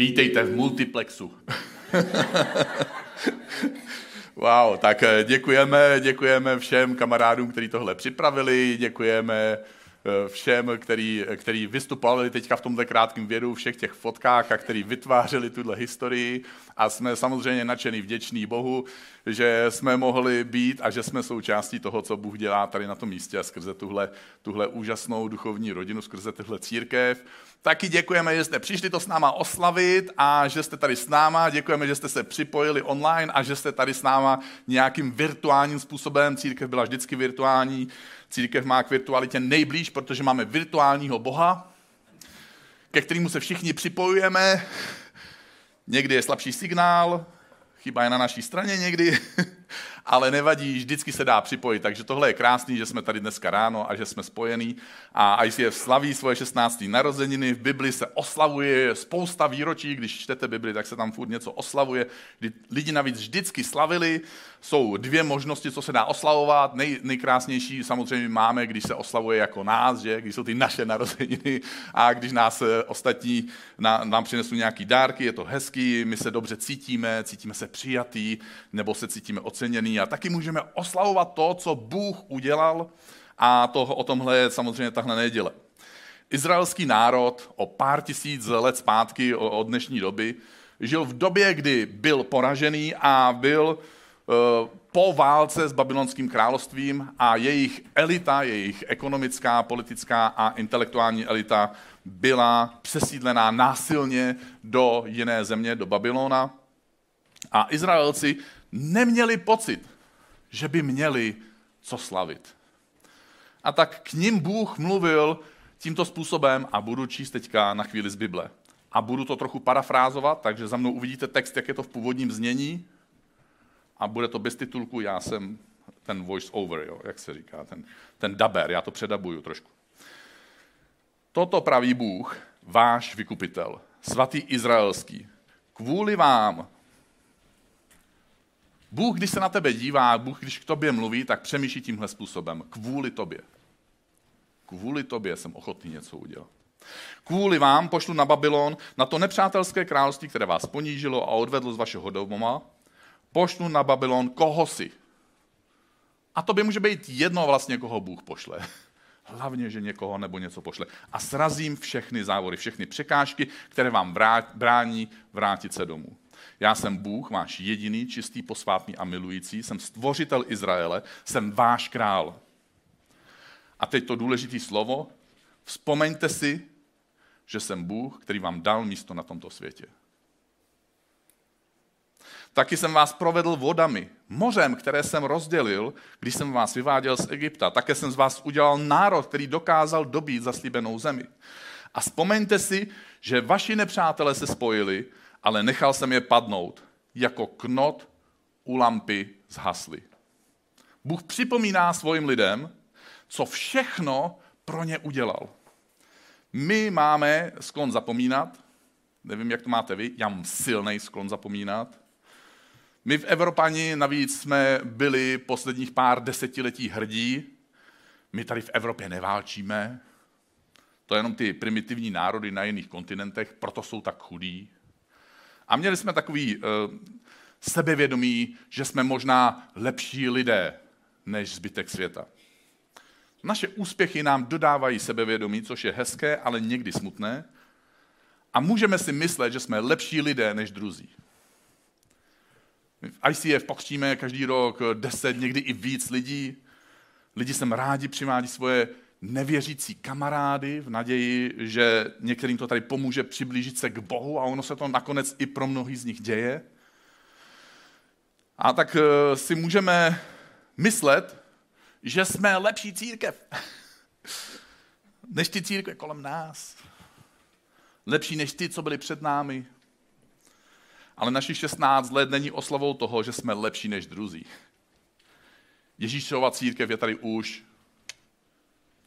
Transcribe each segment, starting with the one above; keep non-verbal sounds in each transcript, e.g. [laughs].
Vítejte v multiplexu. wow, tak eh, děkujeme, děkujeme všem kamarádům, kteří tohle připravili, děkujeme všem, který, který vystupovali teďka v tomhle krátkém vědu, všech těch fotkách a který vytvářeli tuhle historii a jsme samozřejmě nadšený vděční Bohu, že jsme mohli být a že jsme součástí toho, co Bůh dělá tady na tom místě a skrze tuhle, tuhle úžasnou duchovní rodinu, skrze tuhle církev. Taky děkujeme, že jste přišli to s náma oslavit a že jste tady s náma. Děkujeme, že jste se připojili online a že jste tady s náma nějakým virtuálním způsobem. Církev byla vždycky virtuální. Církev má k virtualitě nejblíž, protože máme virtuálního Boha, ke kterému se všichni připojujeme. Někdy je slabší signál, chyba je na naší straně někdy, ale nevadí, vždycky se dá připojit. Takže tohle je krásný, že jsme tady dneska ráno a že jsme spojení. A ICF slaví svoje 16. narozeniny, v Bibli se oslavuje spousta výročí, když čtete Bibli, tak se tam furt něco oslavuje. Lidi navíc vždycky slavili, jsou dvě možnosti, co se dá oslavovat. Nej, nejkrásnější samozřejmě máme, když se oslavuje jako nás, že? když jsou ty naše narozeniny a když nás eh, ostatní na, nám přinesou nějaký dárky, je to hezký, my se dobře cítíme, cítíme se přijatý, nebo se cítíme oceněný a taky můžeme oslavovat to, co Bůh udělal a to, o tomhle je samozřejmě tahle neděle. Izraelský národ o pár tisíc let zpátky od dnešní doby žil v době, kdy byl poražený a byl Eh, po válce s babylonským královstvím a jejich elita, jejich ekonomická, politická a intelektuální elita byla přesídlená násilně do jiné země, do Babylona. A Izraelci neměli pocit, že by měli co slavit. A tak k ním Bůh mluvil tímto způsobem a budu číst teďka na chvíli z Bible. A budu to trochu parafrázovat, takže za mnou uvidíte text, jak je to v původním znění, a bude to bez titulku, já jsem ten voice over, jo, jak se říká, ten, ten daber, já to předabuju trošku. Toto praví Bůh, váš vykupitel, svatý izraelský, kvůli vám. Bůh, když se na tebe dívá, Bůh, když k tobě mluví, tak přemýšlí tímhle způsobem. Kvůli tobě. Kvůli tobě jsem ochotný něco udělat. Kvůli vám pošlu na Babylon, na to nepřátelské království, které vás ponížilo a odvedlo z vašeho domova, pošlu na Babylon koho si. A to by může být jedno vlastně, koho Bůh pošle. [laughs] Hlavně, že někoho nebo něco pošle. A srazím všechny závory, všechny překážky, které vám brání vrátit se domů. Já jsem Bůh, váš jediný, čistý, posvátný a milující, jsem stvořitel Izraele, jsem váš král. A teď to důležité slovo, vzpomeňte si, že jsem Bůh, který vám dal místo na tomto světě. Taky jsem vás provedl vodami, mořem, které jsem rozdělil, když jsem vás vyváděl z Egypta. Také jsem z vás udělal národ, který dokázal dobít zaslíbenou zemi. A vzpomeňte si, že vaši nepřátelé se spojili, ale nechal jsem je padnout, jako knot u lampy zhasly. Bůh připomíná svým lidem, co všechno pro ně udělal. My máme sklon zapomínat, nevím, jak to máte vy, já mám silný sklon zapomínat, my v Evropani navíc jsme byli posledních pár desetiletí hrdí. My tady v Evropě neválčíme. To je jenom ty primitivní národy na jiných kontinentech, proto jsou tak chudí. A měli jsme takový uh, sebevědomí, že jsme možná lepší lidé než zbytek světa. Naše úspěchy nám dodávají sebevědomí, což je hezké, ale někdy smutné. A můžeme si myslet, že jsme lepší lidé než druzí. V ICF pokřtíme každý rok deset, někdy i víc lidí. Lidi sem rádi přivádí svoje nevěřící kamarády v naději, že některým to tady pomůže přiblížit se k Bohu a ono se to nakonec i pro mnohý z nich děje. A tak eh, si můžeme myslet, že jsme lepší církev než ty církve kolem nás. Lepší než ty, co byli před námi. Ale našich 16 let není oslavou toho, že jsme lepší než druzí. Ježíšova církev je tady už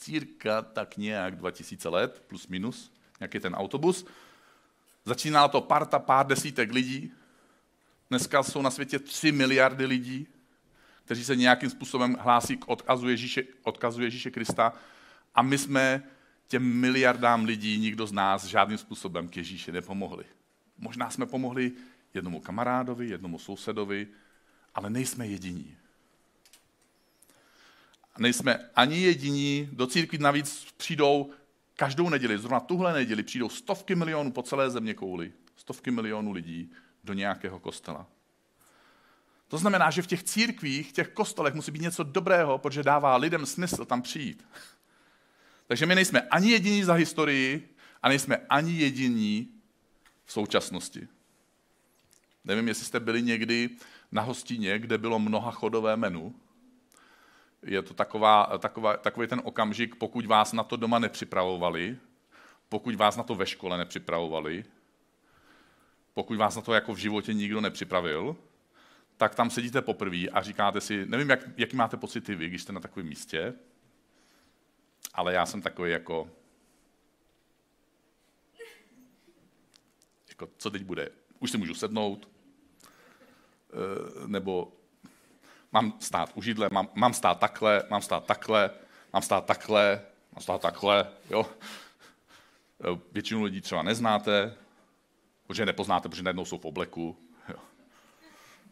círka tak nějak 2000 let, plus minus, nějaký ten autobus. Začíná to parta, pár desítek lidí. Dneska jsou na světě 3 miliardy lidí, kteří se nějakým způsobem hlásí k odkazu Ježíše, odkazu Ježíše Krista. A my jsme těm miliardám lidí, nikdo z nás žádným způsobem k Ježíši nepomohli Možná jsme pomohli jednomu kamarádovi, jednomu sousedovi, ale nejsme jediní. Nejsme ani jediní, do církví navíc přijdou každou neděli, zrovna tuhle neděli, přijdou stovky milionů po celé země kouli, stovky milionů lidí do nějakého kostela. To znamená, že v těch církvích, v těch kostelech musí být něco dobrého, protože dává lidem smysl tam přijít. Takže my nejsme ani jediní za historii a nejsme ani jediní v současnosti. Nevím, jestli jste byli někdy na hostině, kde bylo mnoha chodové menu. Je to taková, taková, takový ten okamžik, pokud vás na to doma nepřipravovali, pokud vás na to ve škole nepřipravovali, pokud vás na to jako v životě nikdo nepřipravil, tak tam sedíte poprvé a říkáte si, nevím, jak, jaký máte pocity vy, když jste na takovém místě, ale já jsem takový jako, jako co teď bude? Už si můžu sednout, eh, nebo mám stát u židle, mám, mám stát takhle, mám stát takhle, mám stát takhle, mám stát takhle, jo. Eh, většinu lidí třeba neznáte, protože nepoznáte, protože najednou jsou v obleku. Jo.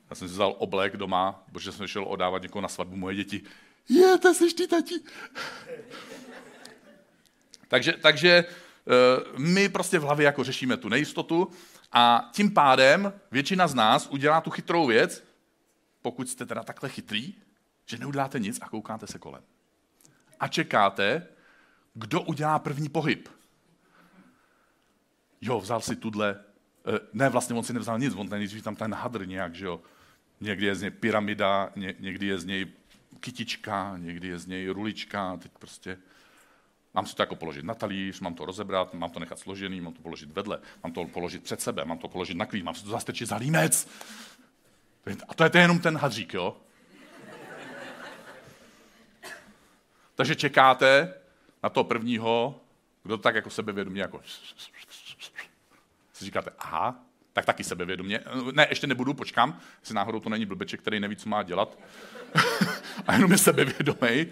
Já jsem si vzal oblek doma, protože jsem šel odávat někoho na svatbu moje děti. Je, to jsi ty tati. takže, takže eh, my prostě v hlavě jako řešíme tu nejistotu a tím pádem většina z nás udělá tu chytrou věc, pokud jste teda takhle chytrý, že neuděláte nic a koukáte se kolem. A čekáte, kdo udělá první pohyb. Jo, vzal si tudle, eh, ne, vlastně on si nevzal nic, on nejdřív tam ten hadr nějak, že jo. Někdy je z něj pyramida, ně, někdy je z něj kytička, někdy je z něj rulička, teď prostě mám si to jako položit na talíř, mám to rozebrat, mám to nechat složený, mám to položit vedle, mám to položit před sebe, mám to položit na klín, mám si to zastrčit za límec. A to je to jenom ten hadřík, jo? Takže čekáte na toho prvního, kdo tak jako sebevědomě jako si říkáte, aha, tak taky sebevědomě. Ne, ještě nebudu, počkám, jestli náhodou to není blbeček, který neví, co má dělat. [laughs] a jenom je sebevědomý.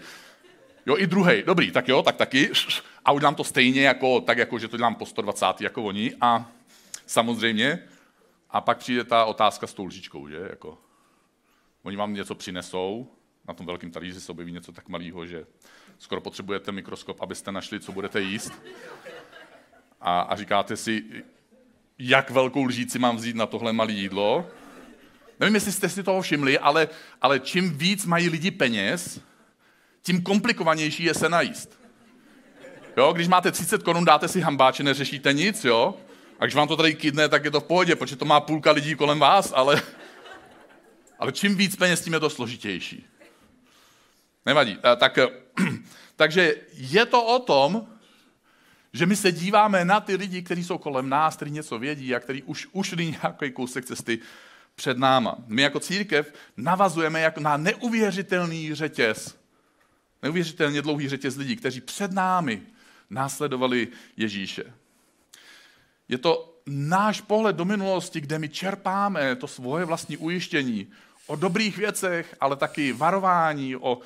Jo, i druhý, dobrý, tak jo, tak taky. A udělám to stejně, jako, tak jako, že to dělám po 120. jako oni. A samozřejmě, a pak přijde ta otázka s tou lžičkou, že? Jako, oni vám něco přinesou, na tom velkém talíři se objeví něco tak malého, že skoro potřebujete mikroskop, abyste našli, co budete jíst. A, a říkáte si, jak velkou lžíci mám vzít na tohle malé jídlo. Nevím, jestli jste si toho všimli, ale, ale čím víc mají lidi peněz, tím komplikovanější je se najíst. Jo, když máte 30 korun, dáte si hambáče, neřešíte nic, jo? A když vám to tady kydne, tak je to v pohodě, protože to má půlka lidí kolem vás, ale, ale čím víc peněz, tím je to složitější. Nevadí. Tak, [clears throat] takže je to o tom, že my se díváme na ty lidi, kteří jsou kolem nás, kteří něco vědí a kteří už ušli nějaký kousek cesty před náma. My jako církev navazujeme jako na neuvěřitelný řetěz, neuvěřitelně dlouhý řetěz lidí, kteří před námi následovali Ježíše. Je to náš pohled do minulosti, kde my čerpáme to svoje vlastní ujištění o dobrých věcech, ale taky varování o,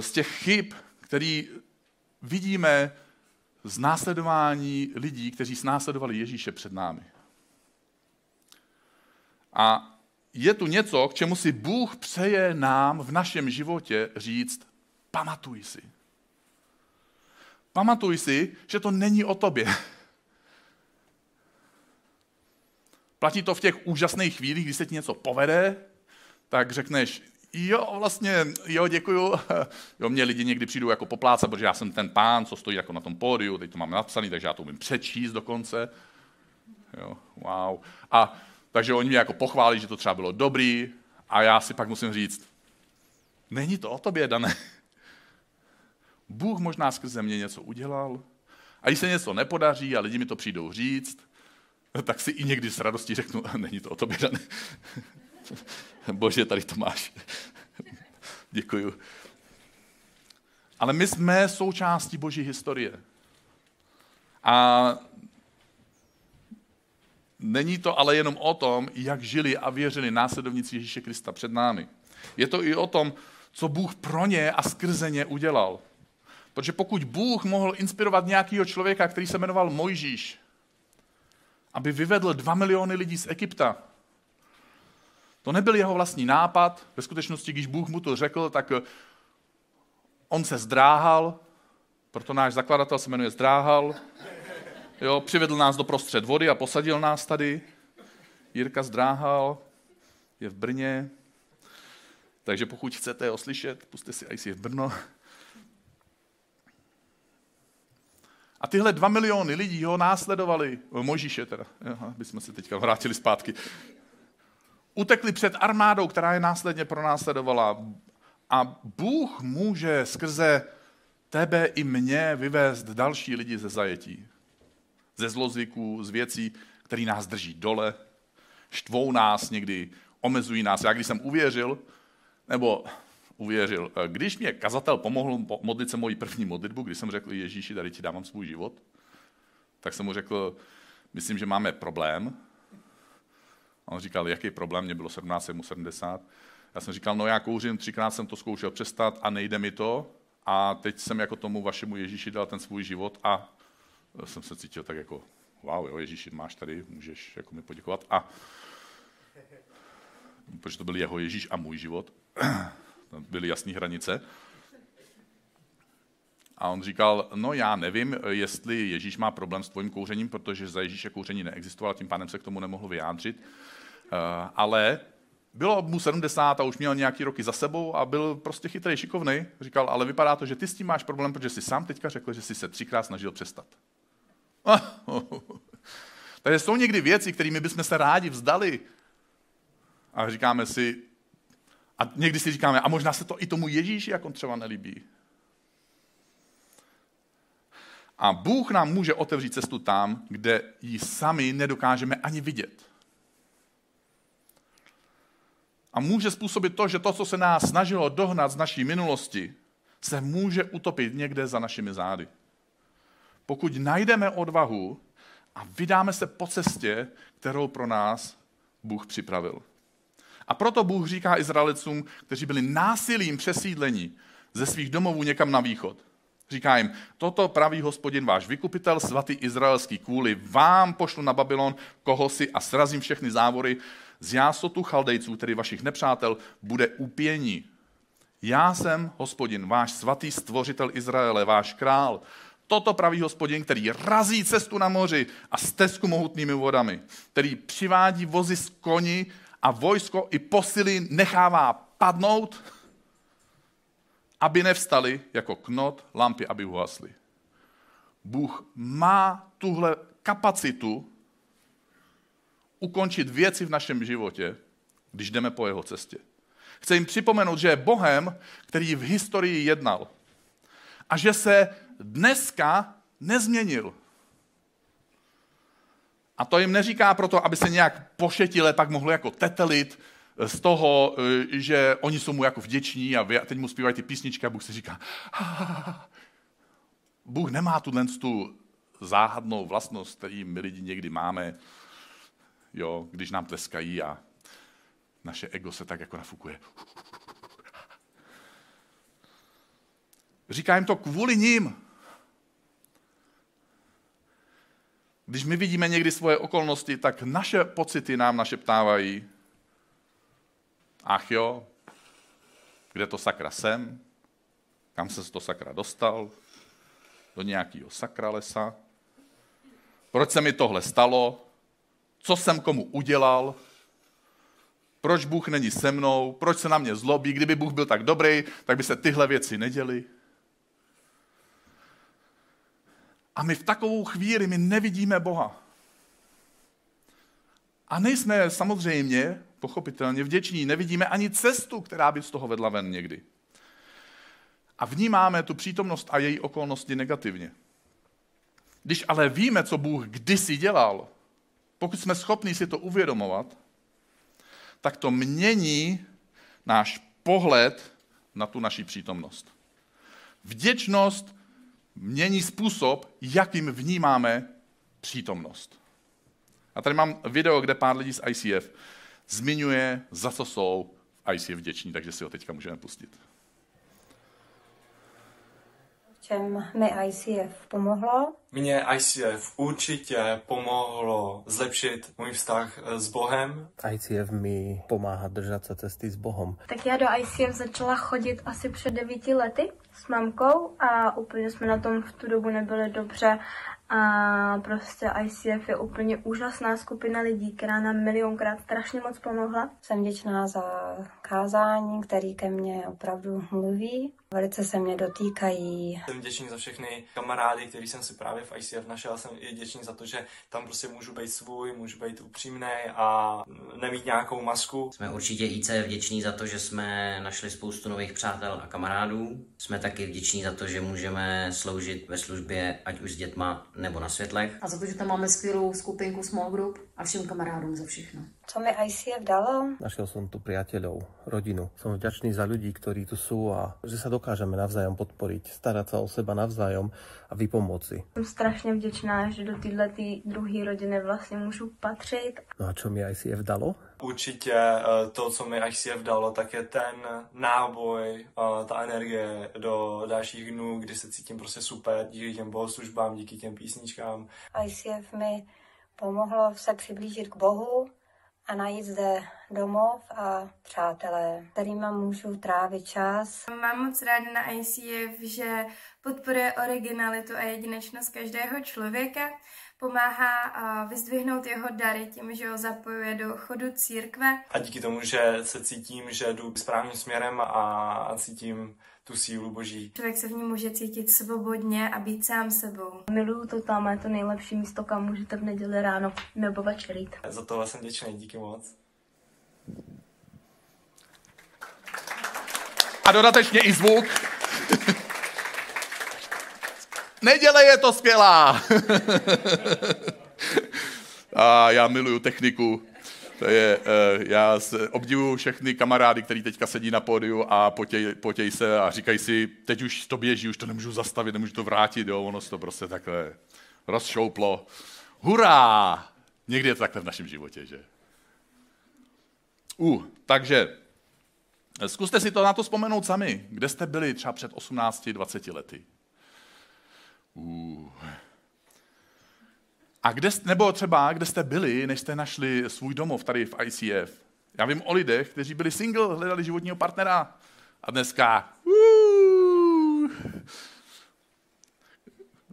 z těch chyb, který vidíme z následování lidí, kteří snásledovali Ježíše před námi. A je tu něco, k čemu si Bůh přeje nám v našem životě říct, pamatuj si. Pamatuj si, že to není o tobě. Platí to v těch úžasných chvílích, kdy se ti něco povede, tak řekneš, Jo, vlastně, jo, děkuju. [laughs] Jo, mě lidi někdy přijdou jako popláca, protože já jsem ten pán, co stojí jako na tom pódiu, teď to mám napsaný, takže já to umím přečíst dokonce. Jo, wow. A takže oni mě jako pochválí, že to třeba bylo dobrý a já si pak musím říct, není to o tobě, Dané. Bůh možná skrze mě něco udělal a když se něco nepodaří a lidi mi to přijdou říct, [laughs] tak si i někdy s radostí řeknu, není to o tobě, Dané. [laughs] Bože, tady to máš. [laughs] Děkuju. Ale my jsme součástí Boží historie. A není to ale jenom o tom, jak žili a věřili následovníci Ježíše Krista před námi. Je to i o tom, co Bůh pro ně a skrze ně udělal. Protože pokud Bůh mohl inspirovat nějakého člověka, který se jmenoval Mojžíš, aby vyvedl dva miliony lidí z Egypta. To nebyl jeho vlastní nápad. Ve skutečnosti, když Bůh mu to řekl, tak on se zdráhal, proto náš zakladatel se jmenuje Zdráhal. Jo, přivedl nás do prostřed vody a posadil nás tady. Jirka Zdráhal je v Brně, takže pokud chcete ho slyšet, puste si ICF Brno. A tyhle dva miliony lidí ho následovali, Možíše teda, aby jsme se teďka vrátili zpátky. Utekli před armádou, která je následně pronásledovala. A Bůh může skrze tebe i mě vyvést další lidi ze zajetí. Ze zlozvyků, z věcí, které nás drží dole, štvou nás někdy, omezují nás. Já když jsem uvěřil, nebo uvěřil, když mě kazatel pomohl modlit se moji první modlitbu, když jsem řekl Ježíši, tady ti dávám svůj život, tak jsem mu řekl, myslím, že máme problém. A on říkal, jaký problém, mě bylo 17, 70. Já jsem říkal, no já kouřím, třikrát jsem to zkoušel přestat a nejde mi to. A teď jsem jako tomu vašemu Ježíši dal ten svůj život a jsem se cítil tak jako, wow, jo, Ježíši, máš tady, můžeš jako mi poděkovat. A protože to byl jeho Ježíš a můj život, [clears throat] tam byly jasné hranice. A on říkal, no já nevím, jestli Ježíš má problém s tvojím kouřením, protože za Ježíše kouření neexistovalo, tím pádem se k tomu nemohl vyjádřit. Eh, ale bylo mu 70 a už měl nějaký roky za sebou a byl prostě chytrý, šikovný. Říkal, ale vypadá to, že ty s tím máš problém, protože jsi sám teďka řekl, že jsi se třikrát snažil přestat. [laughs] Takže jsou někdy věci, kterými bychom se rádi vzdali. A říkáme si, a někdy si říkáme, a možná se to i tomu Ježíši jako třeba nelíbí. A Bůh nám může otevřít cestu tam, kde ji sami nedokážeme ani vidět. A může způsobit to, že to, co se nás snažilo dohnat z naší minulosti, se může utopit někde za našimi zády. Pokud najdeme odvahu a vydáme se po cestě, kterou pro nás Bůh připravil. A proto Bůh říká Izraelicům, kteří byli násilím přesídlení ze svých domovů někam na východ. Říká jim, toto praví hospodin váš vykupitel, svatý izraelský, kvůli vám pošlu na Babylon koho si a srazím všechny závory z jásotu chaldejců, tedy vašich nepřátel, bude upění. Já jsem hospodin, váš svatý stvořitel Izraele, váš král. Toto praví hospodin, který razí cestu na moři a stezku mohutnými vodami, který přivádí vozy z koni a vojsko i posily nechává padnout, aby nevstali jako knot lampy, aby uhasly. Bůh má tuhle kapacitu ukončit věci v našem životě, když jdeme po jeho cestě. Chci jim připomenout, že je Bohem, který v historii jednal. A že se dneska nezměnil. A to jim neříká proto, aby se nějak pošetile, pak mohlo jako tetelit z toho, eh, že oni jsou mu jako vděční a teď mu zpívají ty písničky a Bůh si říká, Bůh nemá tu tu záhadnou vlastnost, který my lidi někdy máme, jo, když nám tleskají a naše ego se tak jako nafukuje. Říká jim to kvůli ním. Když my vidíme někdy svoje okolnosti, tak naše pocity nám našeptávají, ach jo, kde to sakra jsem, kam se to sakra dostal, do nějakého sakra lesa, proč se mi tohle stalo, co jsem komu udělal, proč Bůh není se mnou, proč se na mě zlobí, kdyby Bůh byl tak dobrý, tak by se tyhle věci neděly. A my v takovou chvíli my nevidíme Boha. A nejsme samozřejmě, pochopitelně vděční, nevidíme ani cestu, která by z toho vedla ven někdy. A vnímáme tu přítomnost a její okolnosti negativně. Když ale víme, co Bůh kdysi dělal, pokud jsme schopni si to uvědomovat, tak to mění náš pohled na tu naši přítomnost. Vděčnost mění způsob, jakým vnímáme přítomnost. A tady mám video, kde pár lidí z ICF zmiňuje, za co jsou v ICF vděční, takže si ho teďka můžeme pustit. Čem mi ICF pomohlo. Mně ICF určitě pomohlo zlepšit můj vztah s Bohem. ICF mi pomáhá držet se cesty s Bohem. Tak já do ICF začala chodit asi před devíti lety s mamkou a úplně jsme na tom v tu dobu nebyli dobře a prostě ICF je úplně úžasná skupina lidí, která nám milionkrát strašně moc pomohla. Jsem vděčná za kázání, který ke mně opravdu mluví. Velice se mě dotýkají. Jsem vděčný za všechny kamarády, který jsem si právě v ICF našel. Jsem i vděčný za to, že tam prostě můžu být svůj, můžu být upřímný a nemít nějakou masku. Jsme určitě IC vděční za to, že jsme našli spoustu nových přátel a kamarádů. Jsme taky vděční za to, že můžeme sloužit ve službě, ať už s dětma nebo na světlech. A za to, že tam máme skvělou skupinku Small Group a všem kamarádům za všechno. Co mi ICF dalo? Našel som tu priateľov, rodinu. Som vďačný za ľudí, ktorí tu sú a že sa dokážeme navzájom podporiť, starať sa o seba navzájom a vypomôcť Jsem strašně vděčná, že do téhle druhé rodiny vlastně můžu patřit. No a čo mi ICF dalo? Určitě eh, to, co mi ICF dalo, tak je ten náboj, eh, ta energie do dalších dnů, kdy se cítím prostě super díky těm bohoslužbám, díky těm písničkám. ICF mi pomohlo se přiblížit k Bohu a najít zde domov a přátelé, kterými můžu trávit čas. Mám moc ráda na ICF, že podporuje originalitu a jedinečnost každého člověka, pomáhá vyzdvihnout jeho dary tím, že ho zapojuje do chodu církve. A díky tomu, že se cítím, že jdu správným směrem a cítím tu sílu boží. Člověk se v ní může cítit svobodně a být sám sebou. Miluju to tam, je to nejlepší místo, kam můžete v neděli ráno nebo večer jít. Za tohle jsem děčný, díky moc. A dodatečně i zvuk. Neděle je to skvělá. [laughs] a já miluju techniku. To je, uh, já obdivuju všechny kamarády, který teďka sedí na pódiu a potěj, potěj se a říkají si, teď už to běží, už to nemůžu zastavit, nemůžu to vrátit, jo, ono se to prostě takhle rozšouplo. Hurá! Někdy je to takhle v našem životě, že? Uh, takže zkuste si to na to vzpomenout sami. Kde jste byli třeba před 18-20 lety? Uh. A kde, nebo třeba, kde jste byli, než jste našli svůj domov tady v ICF? Já vím o lidech, kteří byli single, hledali životního partnera a dneska uh,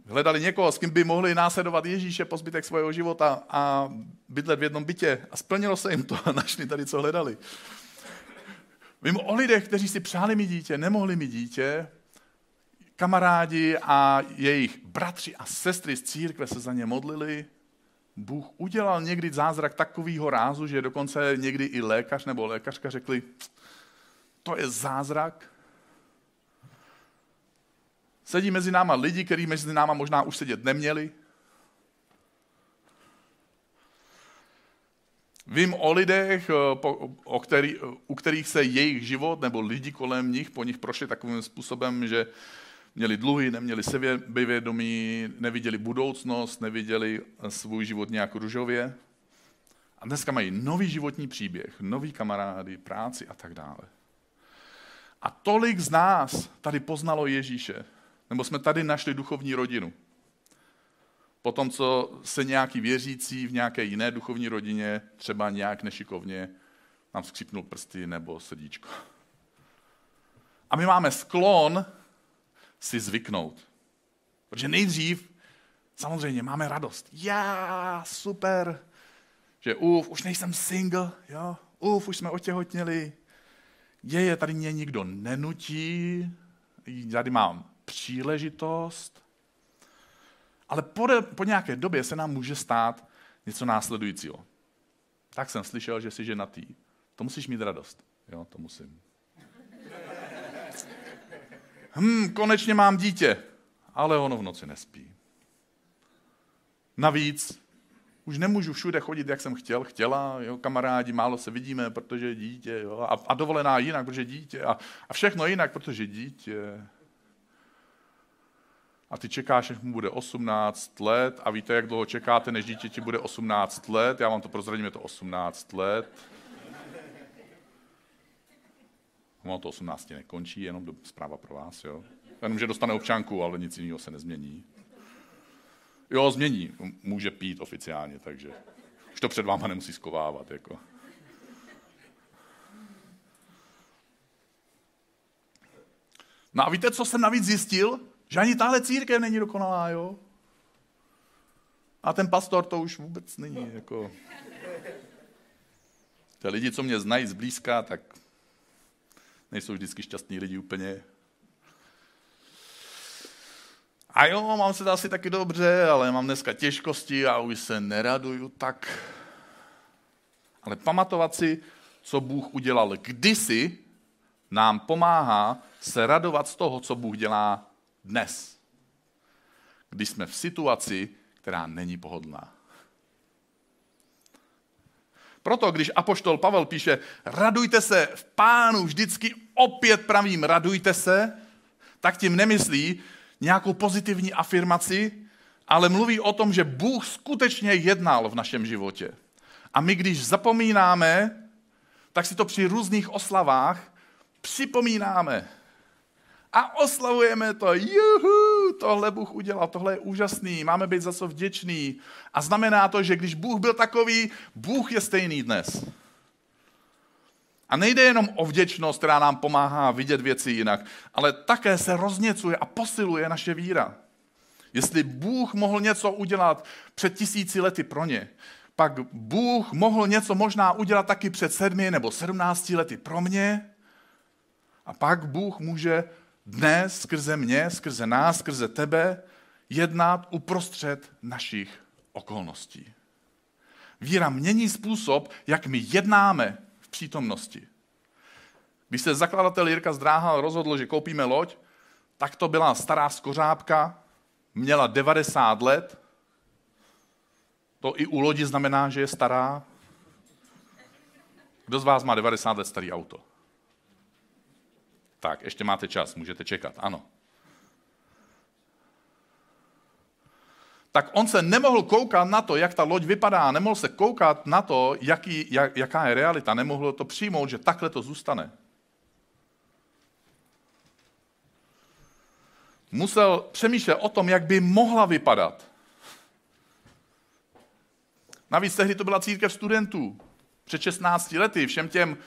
hledali někoho, s kým by mohli následovat Ježíše po zbytek svého života a bydlet v jednom bytě. A splnilo se jim to a našli tady, co hledali. Vím o lidech, kteří si přáli mi dítě, nemohli mi dítě, kamarádi a jejich bratři a sestry z církve se za ně modlili. Bůh udělal někdy zázrak takového rázu, že dokonce někdy i lékař nebo lékařka řekli, to je zázrak. Sedí mezi náma lidi, kteří mezi náma možná už sedět neměli. Vím o lidech, o který, u kterých se jejich život nebo lidi kolem nich po nich prošli takovým způsobem, že měli dluhy, neměli sebevědomí, neviděli budoucnost, neviděli svůj život nějak ružově. A dneska mají nový životní příběh, nový kamarády, práci a tak dále. A tolik z nás tady poznalo Ježíše, nebo jsme tady našli duchovní rodinu. Potom, co se nějaký věřící v nějaké jiné duchovní rodině třeba nějak nešikovně nám skřípnul prsty nebo srdíčko. A my máme sklon si zvyknout. Protože nejdřív samozřejmě máme radost. Já, super, že uf, už nejsem single, jo, uf, už jsme otěhotněli, je, je, tady mě nikdo nenutí, tady mám příležitost. Ale po, po nějaké době se nám může stát něco následujícího. Tak jsem slyšel, že jsi ženatý. To musíš mít radost. Jo, to musím hm, konečně mám dítě, ale ono v noci nespí. Navíc už nemůžu všude chodit, jak jsem chtěl, chtěla, jo, kamarádi, málo se vidíme, protože dítě, jo, a, a dovolená jinak, protože dítě, a, a všechno jinak, protože dítě. A ty čekáš, až mu bude 18 let a víte, jak dlouho čekáte, než dítě ti bude 18 let, já vám to prozradím, je to 18 let. Ono to 18 nekončí, jenom do, zpráva pro vás, jo. Jenom, že dostane občanku, ale nic jiného se nezmění. Jo, změní. Může pít oficiálně, takže už to před váma nemusí skovávat. Jako. No a víte, co jsem navíc zjistil? Že ani tahle církev není dokonalá, jo? A ten pastor to už vůbec není, jako... Ty lidi, co mě znají zblízka, tak nejsou vždycky šťastní lidi úplně. A jo, mám se to asi taky dobře, ale mám dneska těžkosti a už se neraduju tak. Ale pamatovat si, co Bůh udělal kdysi, nám pomáhá se radovat z toho, co Bůh dělá dnes. Když jsme v situaci, která není pohodlná. Proto, když apoštol Pavel píše, radujte se v pánu, vždycky opět pravím, radujte se, tak tím nemyslí nějakou pozitivní afirmaci, ale mluví o tom, že Bůh skutečně jednal v našem životě. A my, když zapomínáme, tak si to při různých oslavách připomínáme a oslavujeme to. Juhu, tohle Bůh udělal, tohle je úžasný, máme být za co vděčný. A znamená to, že když Bůh byl takový, Bůh je stejný dnes. A nejde jenom o vděčnost, která nám pomáhá vidět věci jinak, ale také se rozněcuje a posiluje naše víra. Jestli Bůh mohl něco udělat před tisíci lety pro ně, pak Bůh mohl něco možná udělat taky před sedmi nebo sedmnácti lety pro mě, a pak Bůh může dnes skrze mě, skrze nás, skrze tebe jednat uprostřed našich okolností. Víra mění způsob, jak my jednáme v přítomnosti. Když se zakladatel Jirka Zdráhal rozhodl, že koupíme loď, tak to byla stará skořápka, měla 90 let. To i u lodi znamená, že je stará. Kdo z vás má 90 let starý auto? Tak, ještě máte čas, můžete čekat, ano. Tak on se nemohl koukat na to, jak ta loď vypadá, nemohl se koukat na to, jaký, jak, jaká je realita, nemohl to přijmout, že takhle to zůstane. Musel přemýšlet o tom, jak by mohla vypadat. Navíc tehdy to byla církev studentů. Před 16 lety všem těm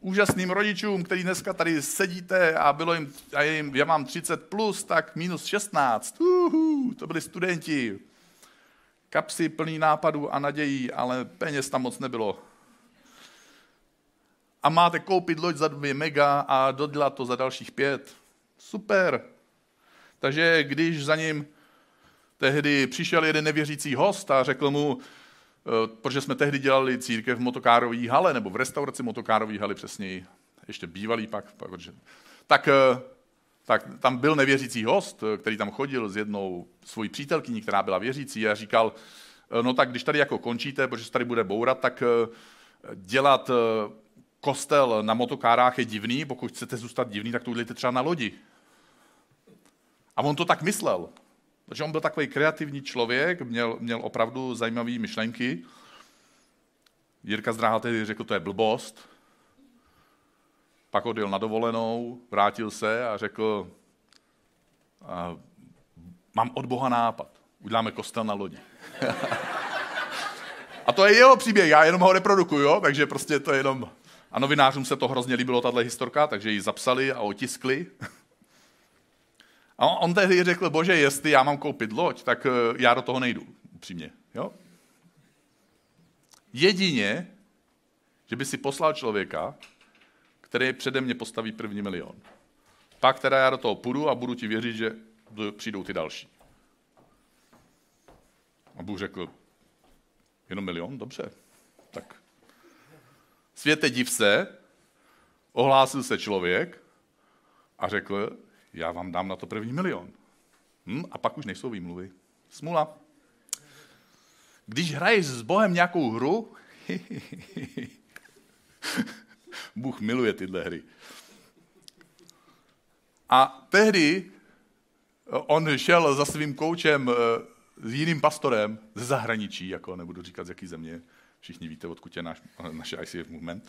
úžasným rodičům, kteří dneska tady sedíte a bylo jim, a jim, já mám 30 plus, tak minus 16. Uhu, to byli studenti. Kapsy plný nápadů a nadějí, ale peněz tam moc nebylo. A máte koupit loď za 2 mega a dodělat to za dalších pět. Super. Takže když za ním tehdy přišel jeden nevěřící host a řekl mu, protože jsme tehdy dělali církev v motokárové hale, nebo v restauraci motokárové haly přesněji, ještě bývalý pak, protože, tak, eh, tak tam byl nevěřící host, eh, který tam chodil s jednou svojí přítelkyní, která byla věřící a říkal, no tak když tady jako končíte, protože se tady bude bourat, tak dělat kostel na motokárách je divný, pokud chcete zůstat divný, tak to udělejte třeba na lodi. A on to tak myslel. Takže on byl takový kreativní člověk, měl, měl opravdu zajímavé myšlenky. Jirka Zdráha tedy řekl, to je blbost. Pak odjel na dovolenou, vrátil se a řekl, a mám od Boha nápad, uděláme kostel na lodi. [laughs] a to je jeho příběh, já jenom ho reprodukuju, jo? takže prostě to je jenom... A novinářům se to hrozně líbilo, tahle historka, takže ji zapsali a otiskli. [laughs] A on, tehdy řekl, bože, jestli já mám koupit loď, tak eh, já do toho nejdu, upřímně. Jo? Jedině, že by si poslal člověka, který přede mě postaví první milion. Pak teda já do toho půjdu a budu ti věřit, že přijdou ty další. A Bůh řekl, jenom milion? Dobře. Tak světe div se, ohlásil se člověk a řekl, já vám dám na to první milion. Hm? A pak už nejsou výmluvy. Smula. Když hraješ s Bohem nějakou hru, [laughs] Bůh miluje tyhle hry. A tehdy on šel za svým koučem eh, s jiným pastorem ze zahraničí, jako nebudu říkat z jaký země, všichni víte, odkud je náš, naše ICF movement.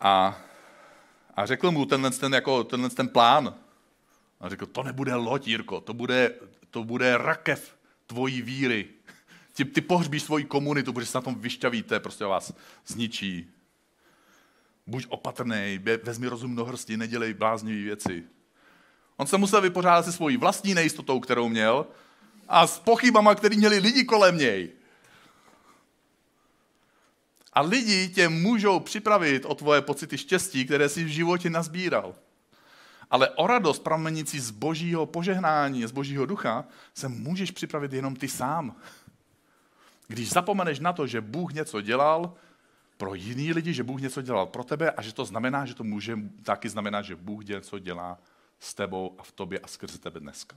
A a řekl mu tenhle ten, jako, tenhle ten plán. A řekl, to nebude loď, Jirko, to bude, to bude rakev tvojí víry. Ty, ty pohřbíš svoji komunitu, protože se na tom vyšťavíte, prostě vás zničí. Buď opatrný, vezmi rozum do hrsti, nedělej bláznivé věci. On se musel vypořádat se svojí vlastní nejistotou, kterou měl, a s pochybama, který měli lidi kolem něj. A lidi tě můžou připravit o tvoje pocity štěstí, které jsi v životě nazbíral. Ale o radost pramenící z božího požehnání, z božího ducha, se můžeš připravit jenom ty sám. Když zapomeneš na to, že Bůh něco dělal pro jiný lidi, že Bůh něco dělal pro tebe a že to znamená, že to může taky znamenat, že Bůh něco dělá s tebou a v tobě a skrze tebe dneska.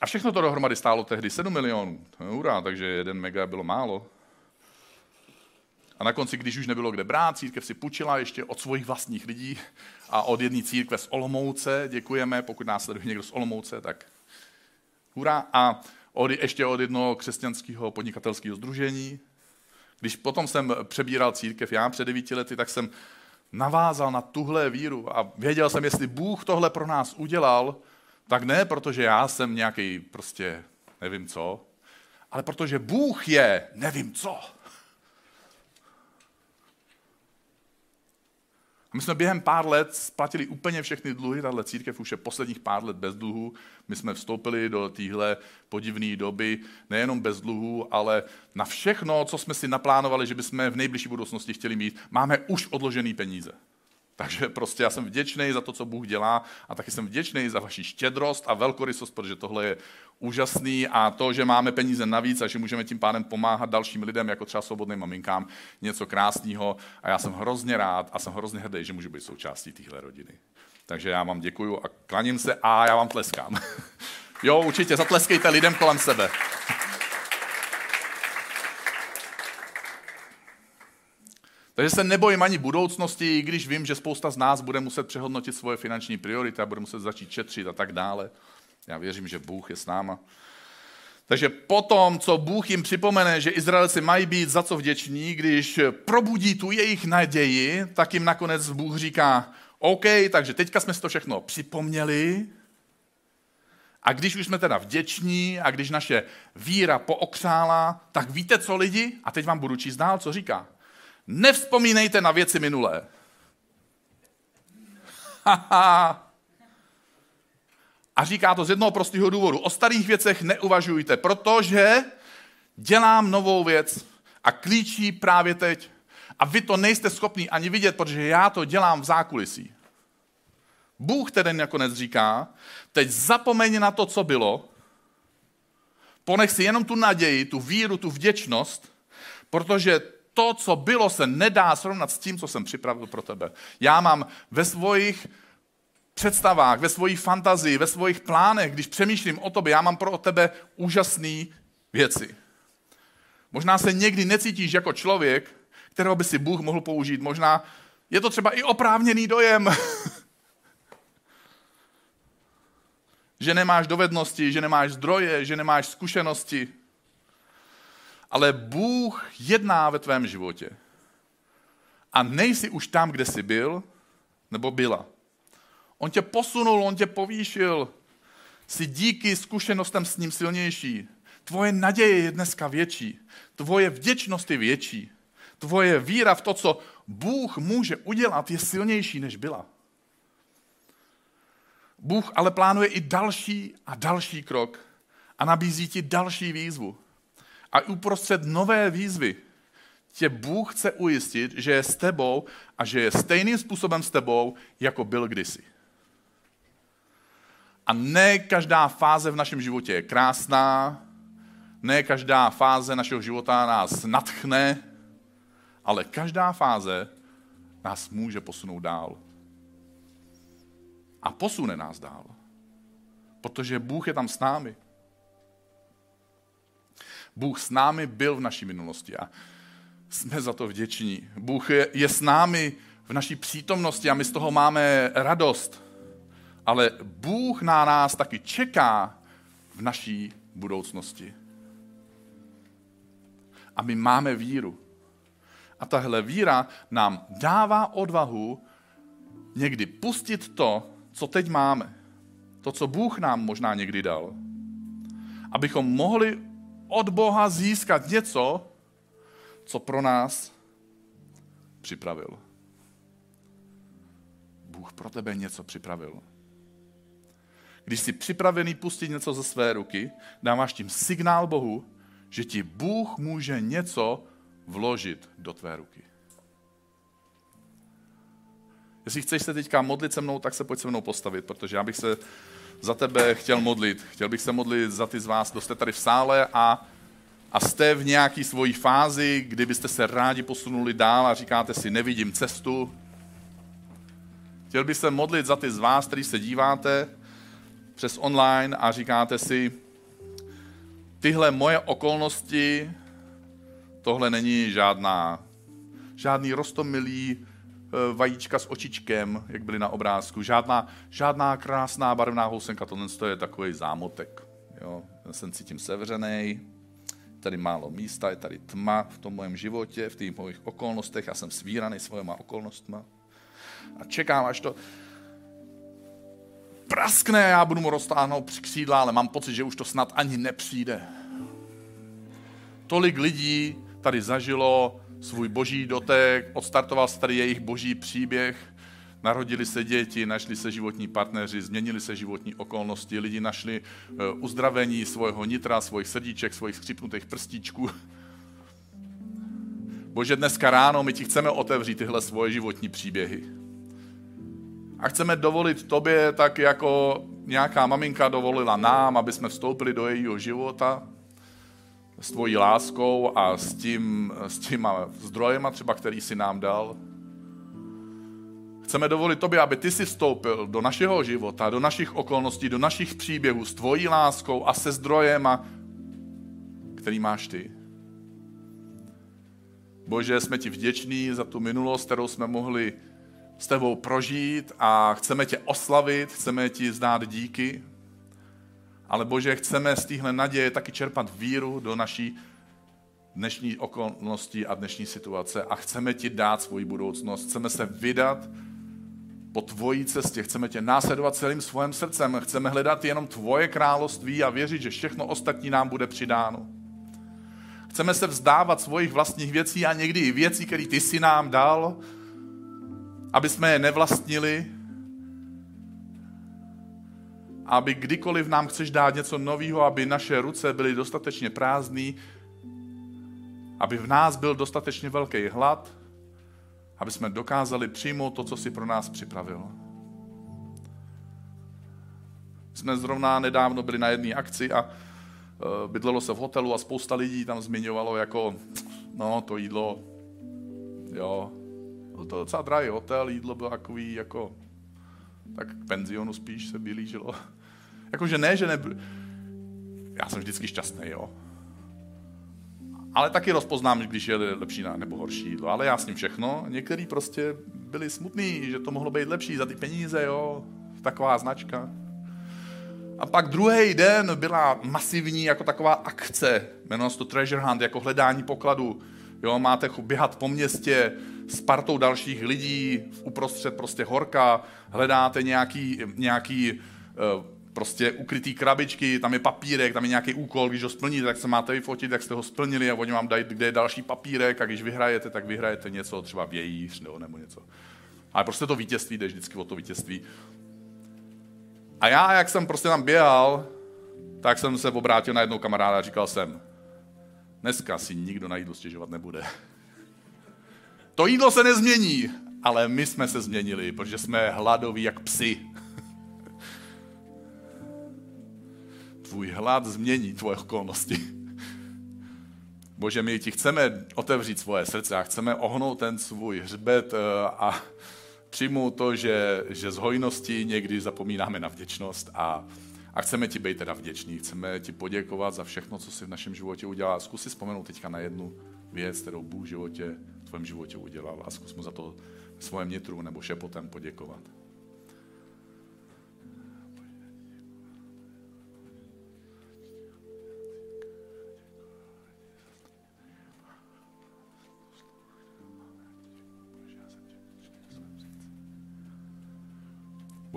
A všechno to dohromady stálo tehdy 7 milionů. Hurá, takže jeden mega bylo málo. A na konci, když už nebylo kde brát, církev si půjčila ještě od svých vlastních lidí a od jedné církve z Olomouce, děkujeme, pokud nás sleduje někdo z Olomouce, tak hurá. A od, ještě od jednoho křesťanského podnikatelského združení. Když potom jsem přebíral církev já před devíti lety, tak jsem navázal na tuhle víru a věděl jsem, jestli Bůh tohle pro nás udělal, tak ne protože já jsem nějaký prostě nevím co, ale protože Bůh je nevím co. My jsme během pár let splatili úplně všechny dluhy, tahle církev už je posledních pár let bez dluhu. My jsme vstoupili do téhle podivné doby nejenom bez dluhu, ale na všechno, co jsme si naplánovali, že bychom v nejbližší budoucnosti chtěli mít, máme už odložené peníze. Takže prostě já jsem vděčný za to, co Bůh dělá a taky jsem vděčný za vaši štědrost a velkorysost, protože tohle je úžasný a to, že máme peníze navíc a že můžeme tím pádem pomáhat dalším lidem, jako třeba svobodným maminkám, něco krásného a já jsem hrozně rád a jsem hrozně hrdý, že můžu být součástí téhle rodiny. Takže já vám děkuju a klaním se a já vám tleskám. [laughs] jo, určitě zatleskejte lidem kolem sebe. Takže se nebojím ani budoucnosti, i když vím, že spousta z nás bude muset přehodnotit svoje finanční priority a bude muset začít šetřit a tak dále. Já věřím, že Bůh je s náma. Takže potom, co Bůh jim připomene, že Izraelci mají být za co vděční, když probudí tu jejich naději, tak jim nakonec Bůh říká, OK, takže teďka jsme si to všechno připomněli, a když už jsme teda vděční a když naše víra pookřála, tak víte co lidi? A teď vám budu číst dál, co říká. Nevzpomínejte na věci minulé. A říká to z jednoho prostého důvodu. O starých věcech neuvažujte, protože dělám novou věc a klíčí právě teď. A vy to nejste schopni ani vidět, protože já to dělám v zákulisí. Bůh tedy nakonec říká, teď zapomeň na to, co bylo, ponech si jenom tu naději, tu víru, tu vděčnost, protože to, co bylo, se nedá srovnat s tím, co jsem připravil pro tebe. Já mám ve svých představách, ve svých fantazii, ve svých plánech, když přemýšlím o tobě, já mám pro tebe úžasné věci. Možná se někdy necítíš jako člověk, kterého by si Bůh mohl použít. Možná je to třeba i oprávněný dojem, [laughs] že nemáš dovednosti, že nemáš zdroje, že nemáš zkušenosti ale Bůh jedná ve tvém životě. A nejsi už tam, kde jsi byl, nebo byla. On tě posunul, on tě povýšil. Jsi díky zkušenostem s ním silnější. Tvoje naděje je dneska větší. Tvoje vděčnost je větší. Tvoje víra v to, co Bůh může udělat, je silnější, než byla. Bůh ale plánuje i další a další krok a nabízí ti další výzvu. A uprostřed nové výzvy tě Bůh chce ujistit, že je s tebou a že je stejným způsobem s tebou, jako byl kdysi. A ne každá fáze v našem životě je krásná, ne každá fáze našeho života nás natchne, ale každá fáze nás může posunout dál. A posune nás dál. Protože Bůh je tam s námi. Bůh s námi byl v naší minulosti a jsme za to vděční. Bůh je, je s námi v naší přítomnosti a my z toho máme radost. Ale Bůh na nás taky čeká v naší budoucnosti. A my máme víru. A tahle víra nám dává odvahu někdy pustit to, co teď máme, to, co Bůh nám možná někdy dal, abychom mohli od Boha získat něco, co pro nás připravil. Bůh pro tebe něco připravil. Když jsi připravený pustit něco ze své ruky, dáváš tím signál Bohu, že ti Bůh může něco vložit do tvé ruky. Jestli chceš se teďka modlit se mnou, tak se pojď se mnou postavit, protože já bych se za tebe chtěl modlit. Chtěl bych se modlit za ty z vás, kdo jste tady v sále a, a jste v nějaké svojí fázi, kdybyste se rádi posunuli dál a říkáte si, nevidím cestu. Chtěl bych se modlit za ty z vás, kteří se díváte přes online a říkáte si, tyhle moje okolnosti, tohle není žádná, žádný rostomilý vajíčka s očičkem, jak byly na obrázku, žádná, žádná krásná barevná housenka, tohle je takový zámotek. Jo? Já jsem cítím sevřený, tady málo místa, je tady tma v tom mém životě, v těch mojich okolnostech, já jsem svíraný svojima okolnostma. A čekám, až to, praskne, já budu mu roztáhnout křídla, ale mám pocit, že už to snad ani nepřijde. Tolik lidí tady zažilo svůj boží dotek, odstartoval se tady jejich boží příběh, narodili se děti, našli se životní partneři, změnili se životní okolnosti, lidi našli eh, uzdravení svého nitra, svojich srdíček, svojich skřipnutých prstíčků. Bože, dneska ráno my ti chceme otevřít tyhle svoje životní příběhy. A chceme dovolit tobě tak, jako nějaká maminka dovolila nám, aby jsme vstoupili do jejího života s tvojí láskou a s, tím, s těma zdrojema třeba, který si nám dal. Chceme dovolit tobě, aby ty si vstoupil do našeho života, do našich okolností, do našich příběhů s tvojí láskou a se zdrojema, který máš ty. Bože, jsme ti vděční za tu minulost, kterou jsme mohli s tebou prožít a chceme tě oslavit, chceme ti zdát díky. Ale Bože, chceme z téhle naděje taky čerpat víru do naší dnešní okolnosti a dnešní situace a chceme ti dát svoji budoucnost. Chceme se vydat po tvojí cestě, chceme tě následovat celým svým srdcem, chceme hledat jenom tvoje království a věřit, že všechno ostatní nám bude přidáno. Chceme se vzdávat svojich vlastních věcí a někdy i věcí, které ty si nám dal, aby jsme je nevlastnili, aby kdykoliv nám chceš dát něco nového, aby naše ruce byly dostatečně prázdné, aby v nás byl dostatečně velký hlad, aby jsme dokázali přijmout to, co si pro nás připravil. Jsme zrovna nedávno byli na jedné akci a e, bydlelo se v hotelu a spousta lidí tam zmiňovalo jako, no to jídlo, jo, byl to docela drahý hotel, jídlo bylo takový jako, tak k penzionu spíš se vylížilo. Jakože ne, že nebyl... Já jsem vždycky šťastný, jo. Ale taky rozpoznám, když je lepší nebo horší jídlo. Ale já s ním všechno. Některý prostě byli smutný, že to mohlo být lepší za ty peníze, jo. Taková značka. A pak druhý den byla masivní jako taková akce, jmenovalo se to Treasure Hunt, jako hledání pokladu. Jo, máte běhat po městě, s partou dalších lidí uprostřed prostě horka, hledáte nějaký, nějaký eh, prostě ukrytý krabičky, tam je papírek, tam je nějaký úkol, když ho splníte, tak se máte vyfotit, jak jste ho splnili a oni vám dají, kde je další papírek a když vyhrajete, tak vyhrajete něco, třeba vějíř nebo, nebo něco. Ale prostě to vítězství jde vždycky o to vítězství. A já, jak jsem prostě tam běhal, tak jsem se obrátil na jednou kamaráda a říkal jsem, dneska si nikdo na jídlo stěžovat nebude. [laughs] To jídlo se nezmění, ale my jsme se změnili, protože jsme hladoví jak psy. Tvůj hlad změní tvoje okolnosti. [laughs] Bože, my ti chceme otevřít svoje srdce a chceme ohnout ten svůj hřbet eh, a přijmout to, že, že z hojnosti někdy zapomínáme na vděčnost a, a chceme ti být teda vděční. Chceme ti poděkovat za všechno, co jsi v našem životě udělal. Zkus si vzpomenout teďka na jednu věc, kterou Bůh v životě v tvém životě udělal a zkus mu za to svém nitru nebo šepotem poděkovat.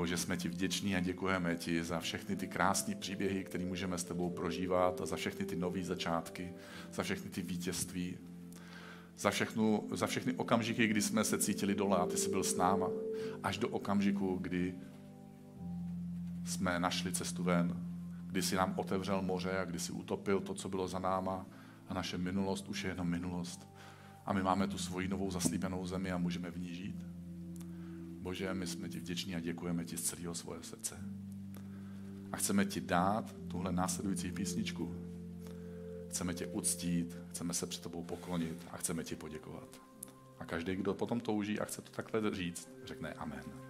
Bože, jsme ti vděční a děkujeme ti za všechny ty krásné příběhy, které můžeme s tebou prožívat a za všechny ty nové začátky, za všechny ty vítězství, za, všechnu, za všechny okamžiky, kdy jsme se cítili dole a ty jsi byl s náma, až do okamžiku, kdy jsme našli cestu ven, kdy si nám otevřel moře a kdy si utopil to, co bylo za náma a naše minulost už je jenom minulost. A my máme tu svoji novou zaslíbenou zemi a můžeme v ní žít. Bože, my jsme ti vděční a děkujeme ti z celého svoje srdce. A chceme ti dát tuhle následující písničku. Chceme tě uctít, chceme se před tebou poklonit a chceme ti poděkovat. A každý, kdo potom touží a chce to takhle říct, řekne amen.